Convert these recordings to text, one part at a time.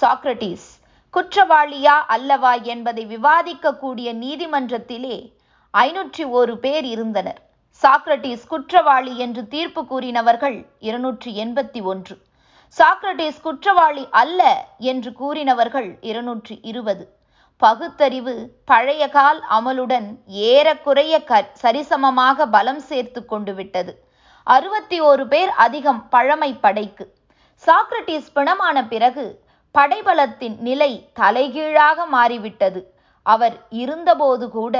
Socrates குற்றவாளியா அல்லவா என்பதை விவாதிக்கக்கூடிய நீதிமன்றத்திலே ஐநூற்றி ஒரு பேர் இருந்தனர். சாக்ரட்டிஸ் குற்றவாளி என்று தீர்ப்பு கூறினவர்கள் இருநூற்றி எண்பத்தி ஒன்று. சாக்ரட்டிஸ் குற்றவாளி அல்ல என்று கூறினவர்கள் இருநூற்றி இருபது. பகுத்தறிவு பழைய கால் அமலுடன் ஏறக்குறைய க சரிசமமாக பலம் சேர்த்து கொண்டு விட்டது. அறுபத்தி ஓரு பேர் அதிகம் பழமை படைக்கு சாக்ரட்டிஸ் பிணமான பிறகு படைபலத்தின் நிலை தலைகீழாக மாறிவிட்டது. அவர் இருந்தபோது கூட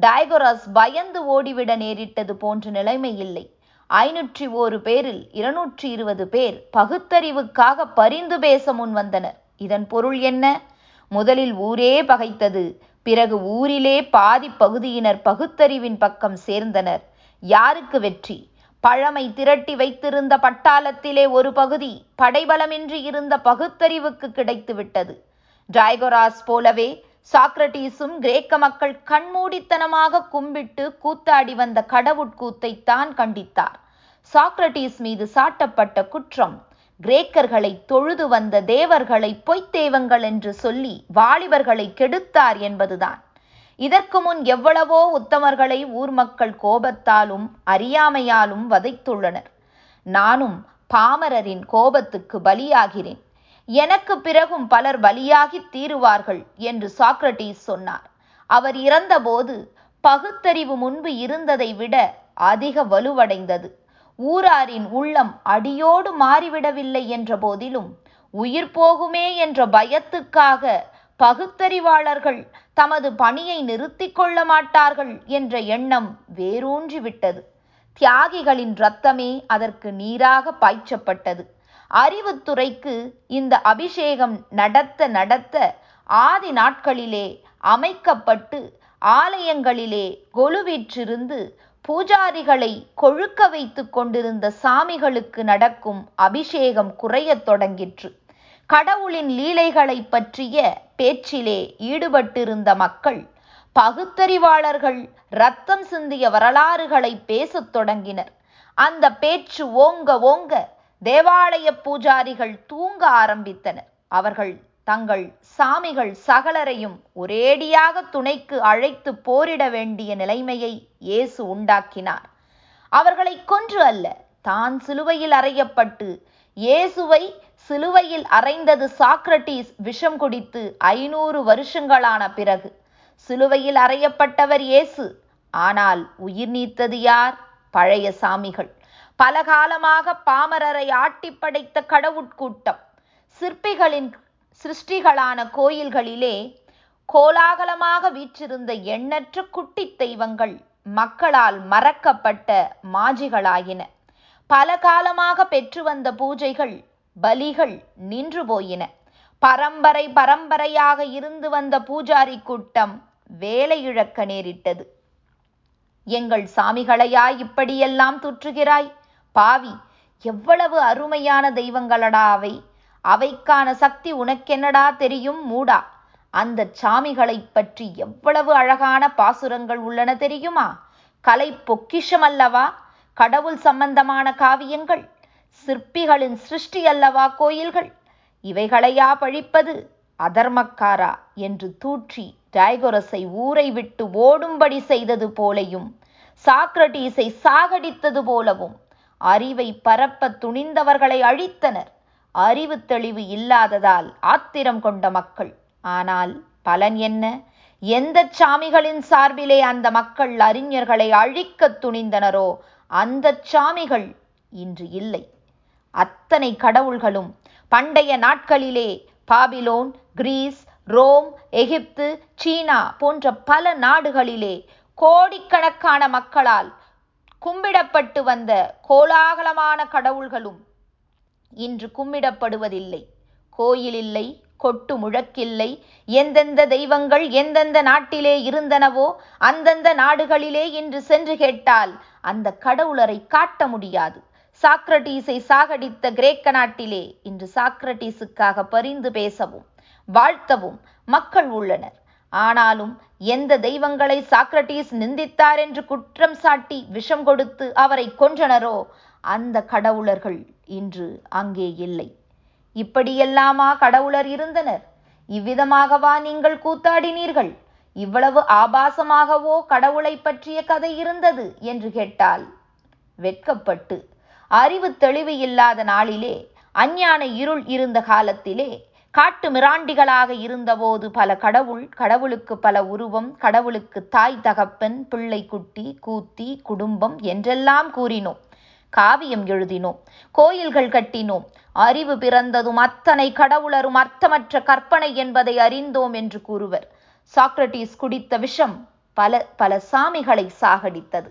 டைகோரஸ் பயந்து ஓடிவிட நேரிட்டது போன்ற நிலைமை இல்லை. ஐநூற்றி ஓரு பேரில் இருநூற்றி இருபது பேர் பகுத்தறிவுக்காக பரிந்து பேச முன் வந்தனர். இதன் பொருள் என்ன? முதலில் ஊரே பகைத்தது பிறகு ஊரிலே பாதி பகுதியினர் பகுத்தறிவின் பக்கம் சேர்ந்தனர். யாருக்கு வெற்றி? பழமை திரட்டி வைத்திருந்த பட்டாளத்திலே ஒரு பகுதி படைபலமின்றி இருந்த பகுத்தறிவுக்கு கிடைத்துவிட்டது. போலவே சாக்ரட்டீஸும் கிரேக்க மக்கள் கண்மூடித்தனமாக கும்பிட்டு கூத்தாடி வந்த கடவுட்கூத்தை தான் கண்டித்தார். சாக்ரட்டீஸ் மீது சாட்டப்பட்ட குற்றம் கிரேக்கர்களை தொழுது வந்த தேவர்களை பொய்த் தெய்வங்கள் என்று சொல்லி வாலிபர்களை கெடுத்தார் என்பதுதான். இதற்கு முன் எவ்வளவோ உத்தமர்களை ஊர் மக்கள் கோபத்தாலும் அறியாமையாலும் வதைத்துள்ளனர். நானும் பாமரரின் கோபத்துக்கு பலியாகிறேன். எனக்கு பிறகும் பலர் பலியாகி தீருவார்கள் என்று சாக்ரட்டீஸ் சொன்னார். அவர் இறந்தபோது பகுத்தறிவு முன்பு இருந்ததை விட அதிக வலுவடைந்தது. ஊராரின் உள்ளம் அடியோடு மாறிவிடவில்லை என்ற போதிலும் உயிர் போகுமே என்ற பயத்துக்காக பகுத்தறிவாளர்கள் தமது பணியை நிறுத்திக் கொள்ள மாட்டார்கள் என்ற எண்ணம் வேரூன்றிவிட்டது. தியாகிகளின் இரத்தமே அதற்கு நீராக பாய்ச்சப்பட்டது. அறிவுத்துறைக்கு இந்த அபிஷேகம் நடத்த நடத்த ஆதி நாட்களிலே அமைக்கப்பட்டு ஆலயங்களிலே கொலுவிற்றிருந்து பூஜாரிகளை கொழுக்க வைத்துக் கொண்டிருந்த சாமிகளுக்கு நடக்கும் அபிஷேகம் குறையத் தொடங்கிற்று. கடவுளின் லீலைகளைப் பற்றிய பேச்சிலே ஈடுபட்டிருந்த மக்கள் பகுத்தறிவாளர்கள் ரத்தம் சிந்திய வரலாறுகளை பேசத் தொடங்கினர். அந்த பேச்சு ஓங்க ஓங்க தேவாலய பூஜாரிகள் தூங்க ஆரம்பித்தனர். அவர்கள் தங்கள் சாமிகள் சகலரையும் ஒரேடியாக துணைக்கு அழைத்து போரிட வேண்டிய நிலைமையை இயேசு உண்டாக்கினார். அவர்களை கொன்று அல்ல தான் சிலுவையில் அறையப்பட்டு இயேசுவை சிலுவையில் அறைந்தது சாக்ரட்டீஸ் விஷம் குடித்து ஐநூறு வருஷங்களான பிறகு. சிலுவையில் அறையப்பட்டவர் இயேசு. ஆனால் உயிர் நீத்தது யார்? பழைய சாமிகள். பல காலமாக பாமரரை ஆட்டி படைத்த கடவுட்கூட்டம். சிற்பிகளின் சிருஷ்டிகளான கோயில்களிலே கோலாகலமாக வீற்றிருந்த எண்ணற்ற குட்டி தெய்வங்கள் மக்களால் மறக்கப்பட்ட மாஜிகளாயின. பல காலமாக பெற்று வந்த பூஜைகள் பலிகள் நின்று போயின. பரம்பரை பரம்பரையாக இருந்து வந்த பூஜாரி கூட்டம் வேலை இழக்க நேரிட்டது. எங்கள் சாமிகளையா இப்படியெல்லாம் துற்றுகிறாய்? பாவி எவ்வளவு அருமையான தெய்வங்களடா அவை. அவைக்கான சக்தி உனக்கென்னடா தெரியும் மூடா? அந்த சாமிகளைப் பற்றி எவ்வளவு அழகான பாசுரங்கள் உள்ளன தெரியுமா? கலை பொக்கிஷம் அல்லவா? கடவுள் சம்பந்தமான காவியங்கள்? சிற்பிகளின் சிருஷ்டி அல்லவா கோயில்கள்? இவைகளையா பழிப்பது? அதர்மக்காரா என்று தூற்றி டைகொரஸை ஊரை விட்டு ஓடும்படி செய்தது போலையும் சாக்ரட்டீஸை சாகடித்தது போலவும் அறிவை பரப்ப துணிந்தவர்களை அழித்தனர். அறிவு தெளிவு இல்லாததால் ஆத்திரம் கொண்ட மக்கள். ஆனால் பலன் என்ன? எந்த சாமிகளின் சார்பிலே அந்த மக்கள் அறிஞர்களை அழிக்கத் துணிந்தனரோ அந்த சாமிகள் இன்று இல்லை. அத்தனை கடவுள்களும் பண்டைய நாட்களிலே பாபிலோன் கிரீஸ் ரோம் எகிப்து சீனா போன்ற பல நாடுகளிலே கோடிக்கணக்கான மக்களால் கும்பிடப்பட்டு வந்த கோலாகலமான கடவுள்களும் இன்று கும்பிடப்படுவதில்லை. கோயில் இல்லை கொட்டு முழக்கில்லை. எந்தெந்த தெய்வங்கள் எந்தெந்த நாட்டிலே இருந்தனவோ அந்தந்த நாடுகளிலே இன்று சென்று கேட்டால் அந்த கடவுளரை காட்ட முடியாது. சாக்ரட்டீஸை சாகடித்த கிரேக்க நாட்டிலே இன்று சாக்ரட்டீஸுக்காக பரிந்து பேசவும் வாழ்த்தவும் மக்கள் உள்ளனர். ஆனாலும் எந்த தெய்வங்களை சாக்ரட்டீஸ் நிந்தித்தார் என்று குற்றம் சாட்டி விஷம் கொடுத்து அவரை கொன்றனரோ அந்த கடவுளர்கள் இன்று அங்கே இல்லை. இப்படியெல்லாமா கடவுளர் இருந்தனர்? இவ்விதமாகவா நீங்கள் கூத்தாடினீர்கள்? இவ்வளவு ஆபாசமாகவோ கடவுளை பற்றிய கதை இருந்தது? என்று கேட்டால் வெட்கப்பட்டு அறிவு தெளிவு இல்லாத நாளிலே அஞ்ஞான இருள் இருந்த காலத்திலே காட்டு மிராண்டிகளாக இருந்தபோது பல கடவுள் கடவுளுக்கு பல உருவம் கடவுளுக்கு தாய் தகப்பன் பிள்ளை குட்டி கூத்தி குடும்பம் என்றெல்லாம் கூறினோம். காவியம் எழுதினோம் கோயில்கள் கட்டினோம் அறிவு பிறந்ததும் அத்தனை கடவுளரும் அர்த்தமற்ற கற்பனை என்பதை அறிந்தோம் என்று கூறுவர். சாக்ரட்டிஸ் குடித்த விஷம் பல பல சாமிகளை சாகடித்தது.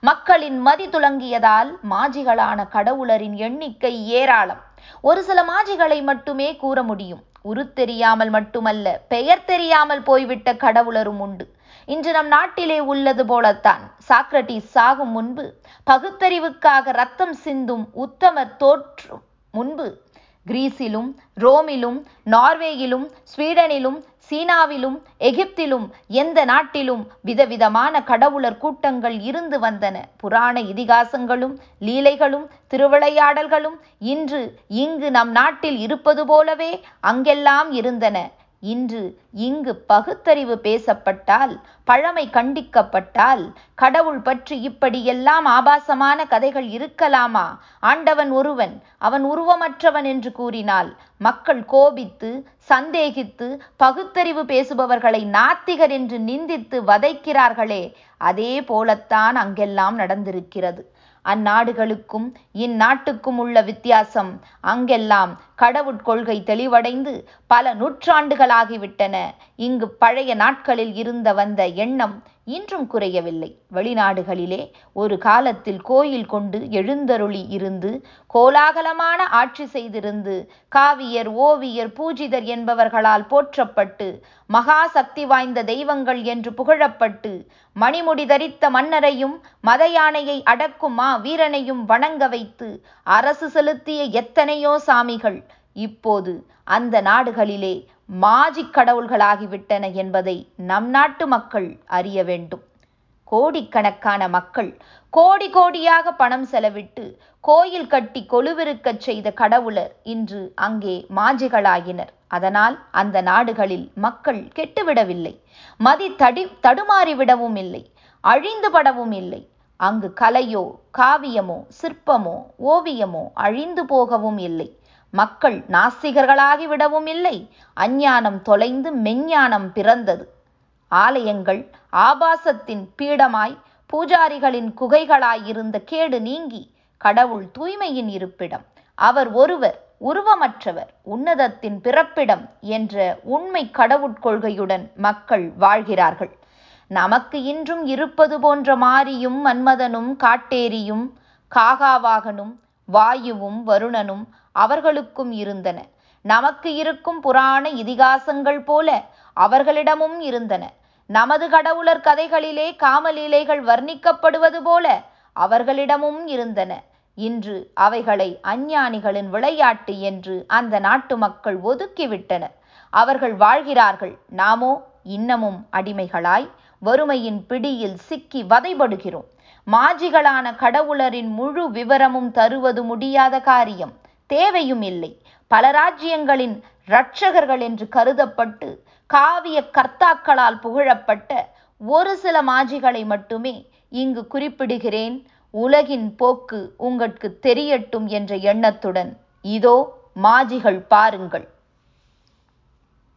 மக்களின் மதி துலங்கியதால் மாஜிகளான கடவுளரின் எண்ணிக்கை ஏராளம். ஒரு சில மாஜிகளை மட்டுமே கூற முடியும். உரு தெரியாமல் மட்டுமல்ல பெயர் தெரியாமல் போய்விட்ட கடவுளரும் உண்டு. இன்று நம் நாட்டிலே உள்ளது போலத்தான். சாக்ரட்டிஸ் சாகும் முன்பு பகுத்தறிவுக்காக ரத்தம் சிந்தும் உத்தமர் தோற்றும் முன்பு கிரீஸிலும் ரோமிலும் நார்வேயிலும் ஸ்வீடனிலும் சீனாவிலும் எகிப்திலும் எந்த நாட்டிலும் விதவிதமான கடவுளர் கூட்டங்கள் இருந்து வந்தன. புராண இதிகாசங்களும் லீலைகளும் திருவிளையாடல்களும் இன்று இங்கு நம் நாட்டில் இருப்பது போலவே அங்கெல்லாம் இருந்தன. இன்று இங்கு பகுத்தறிவு பேசப்பட்டால் பழமை கண்டிக்கப்பட்டால் கடவுள் பற்றி இப்படியெல்லாம் ஆபாசமான கதைகள் இருக்கலாமா? ஆண்டவன் ஒருவன் அவன் உருவமற்றவன் என்று கூறினால் மக்கள் கோபித்து சந்தேகித்து பகுத்தறிவு பேசுபவர்களை நாத்திகர் என்று நிந்தித்து வதைக்கிறார்களே அதே போலத்தான் அங்கெல்லாம் நடந்திருக்கிறது. அந்நாடுகளுக்கும் இந்நாட்டுக்கும் உள்ள வித்தியாசம். அங்கெல்லாம் கடவுட்கொள்கை தெளிவடைந்து பல நூற்றாண்டுகளாகிவிட்டன. இங்கு பழைய நாட்களில் இருந்த வந்த எண்ணம் இன்றும் குறையவில்லை. வெளிநாடுகளிலே ஒரு காலத்தில் கோயில் கொண்டு எழுந்தருளி இருந்து கோலாகலமான ஆட்சி செய்திருந்து காவியர் ஓவியர் பூஜிதர் என்பவர்களால் போற்றப்பட்டு மகா சக்தி வாய்ந்த தெய்வங்கள் என்று புகழப்பட்டு மணிமுடி தரித்த மன்னரையும் மத யானையை அடக்கும் மா வீரனையும் வணங்க வைத்து அரசு செலுத்திய எத்தனையோ சாமிகள். இப்போது அந்த நாடுகளிலே மாஜிக் கடவுள்களாகிவிட்டன என்பதை நம் நாட்டு மக்கள் அறிய வேண்டும். கோடிக்கணக்கான மக்கள் கோடி கோடியாக பணம் செலவிட்டு கோயில் கட்டி கொலுவிருக்கச் செய்த கடவுளர் இன்று அங்கே மாஜிகளாகினர் அதனால் அந்த நாடுகளில் மக்கள் கெட்டுவிடவில்லை. மதி தடி தடுமாறிவிடவும் இல்லை. அழிந்து படவும் இல்லை. அங்கு கலையோ காவியமோ சிற்பமோ ஓவியமோ அழிந்து போகவும் இல்லை. மக்கள் நாஸ்திகர்களாகி விடவும் இல்லை. அஞ்ஞானம் தொலைந்து மெஞ்ஞானம் பிறந்தது. ஆலயங்கள் ஆபாசத்தின் பீடமாய் பூஜாரிகளின் குகைகளாயிருந்த கேடு நீங்கி கடவுள் தூய்மையின் இருப்பிடம். அவர் ஒருவர் உருவமற்றவர் உன்னதத்தின் பிறப்பிடம் என்ற உண்மை கடவுட்கொள்கையுடன் மக்கள் வாழ்கிறார்கள். நமக்கு இன்றும் இருப்பது போன்ற மாரியும் மன்மதனும் காட்டேரியும் காகாவாகனும் வாயுவும் வருணனும் அவர்களுக்கும் இருந்தன. நமக்கு இருக்கும் புராண இதிகாசங்கள் போல அவர்களிடமும் இருந்தன. நமது கடவுளர் கதைகளிலே காமலீலைகள் வர்ணிக்கப்படுவது போல அவர்களிடமும் இருந்தன. இன்று அவைகளை அஞ்ஞானிகளின் விளையாட்டு என்று அந்த நாட்டு மக்கள் ஒதுக்கிவிட்டனர் அவர்கள் வாழ்கிறார்கள். நாமோ இன்னமும் அடிமைகளாய் வறுமையின் பிடியில் சிக்கி வதைபடுகிறோம். மாஜிகளான கடவுளரின் முழு விவரமும் தருவது முடியாத காரியம். தேவையும் இல்லை பல ராஜ்யங்களின் இரட்சகர்கள் என்று கருதப்பட்டு காவிய கர்த்தாக்களால் புகழப்பட்ட ஒரு சில மாஜிகளை மட்டுமே இங்கு குறிப்பிடுகிறேன். உலகின் போக்கு உங்களுக்கு தெரியட்டும் என்ற எண்ணத்துடன் இதோ மாஜிகள் பாருங்கள்.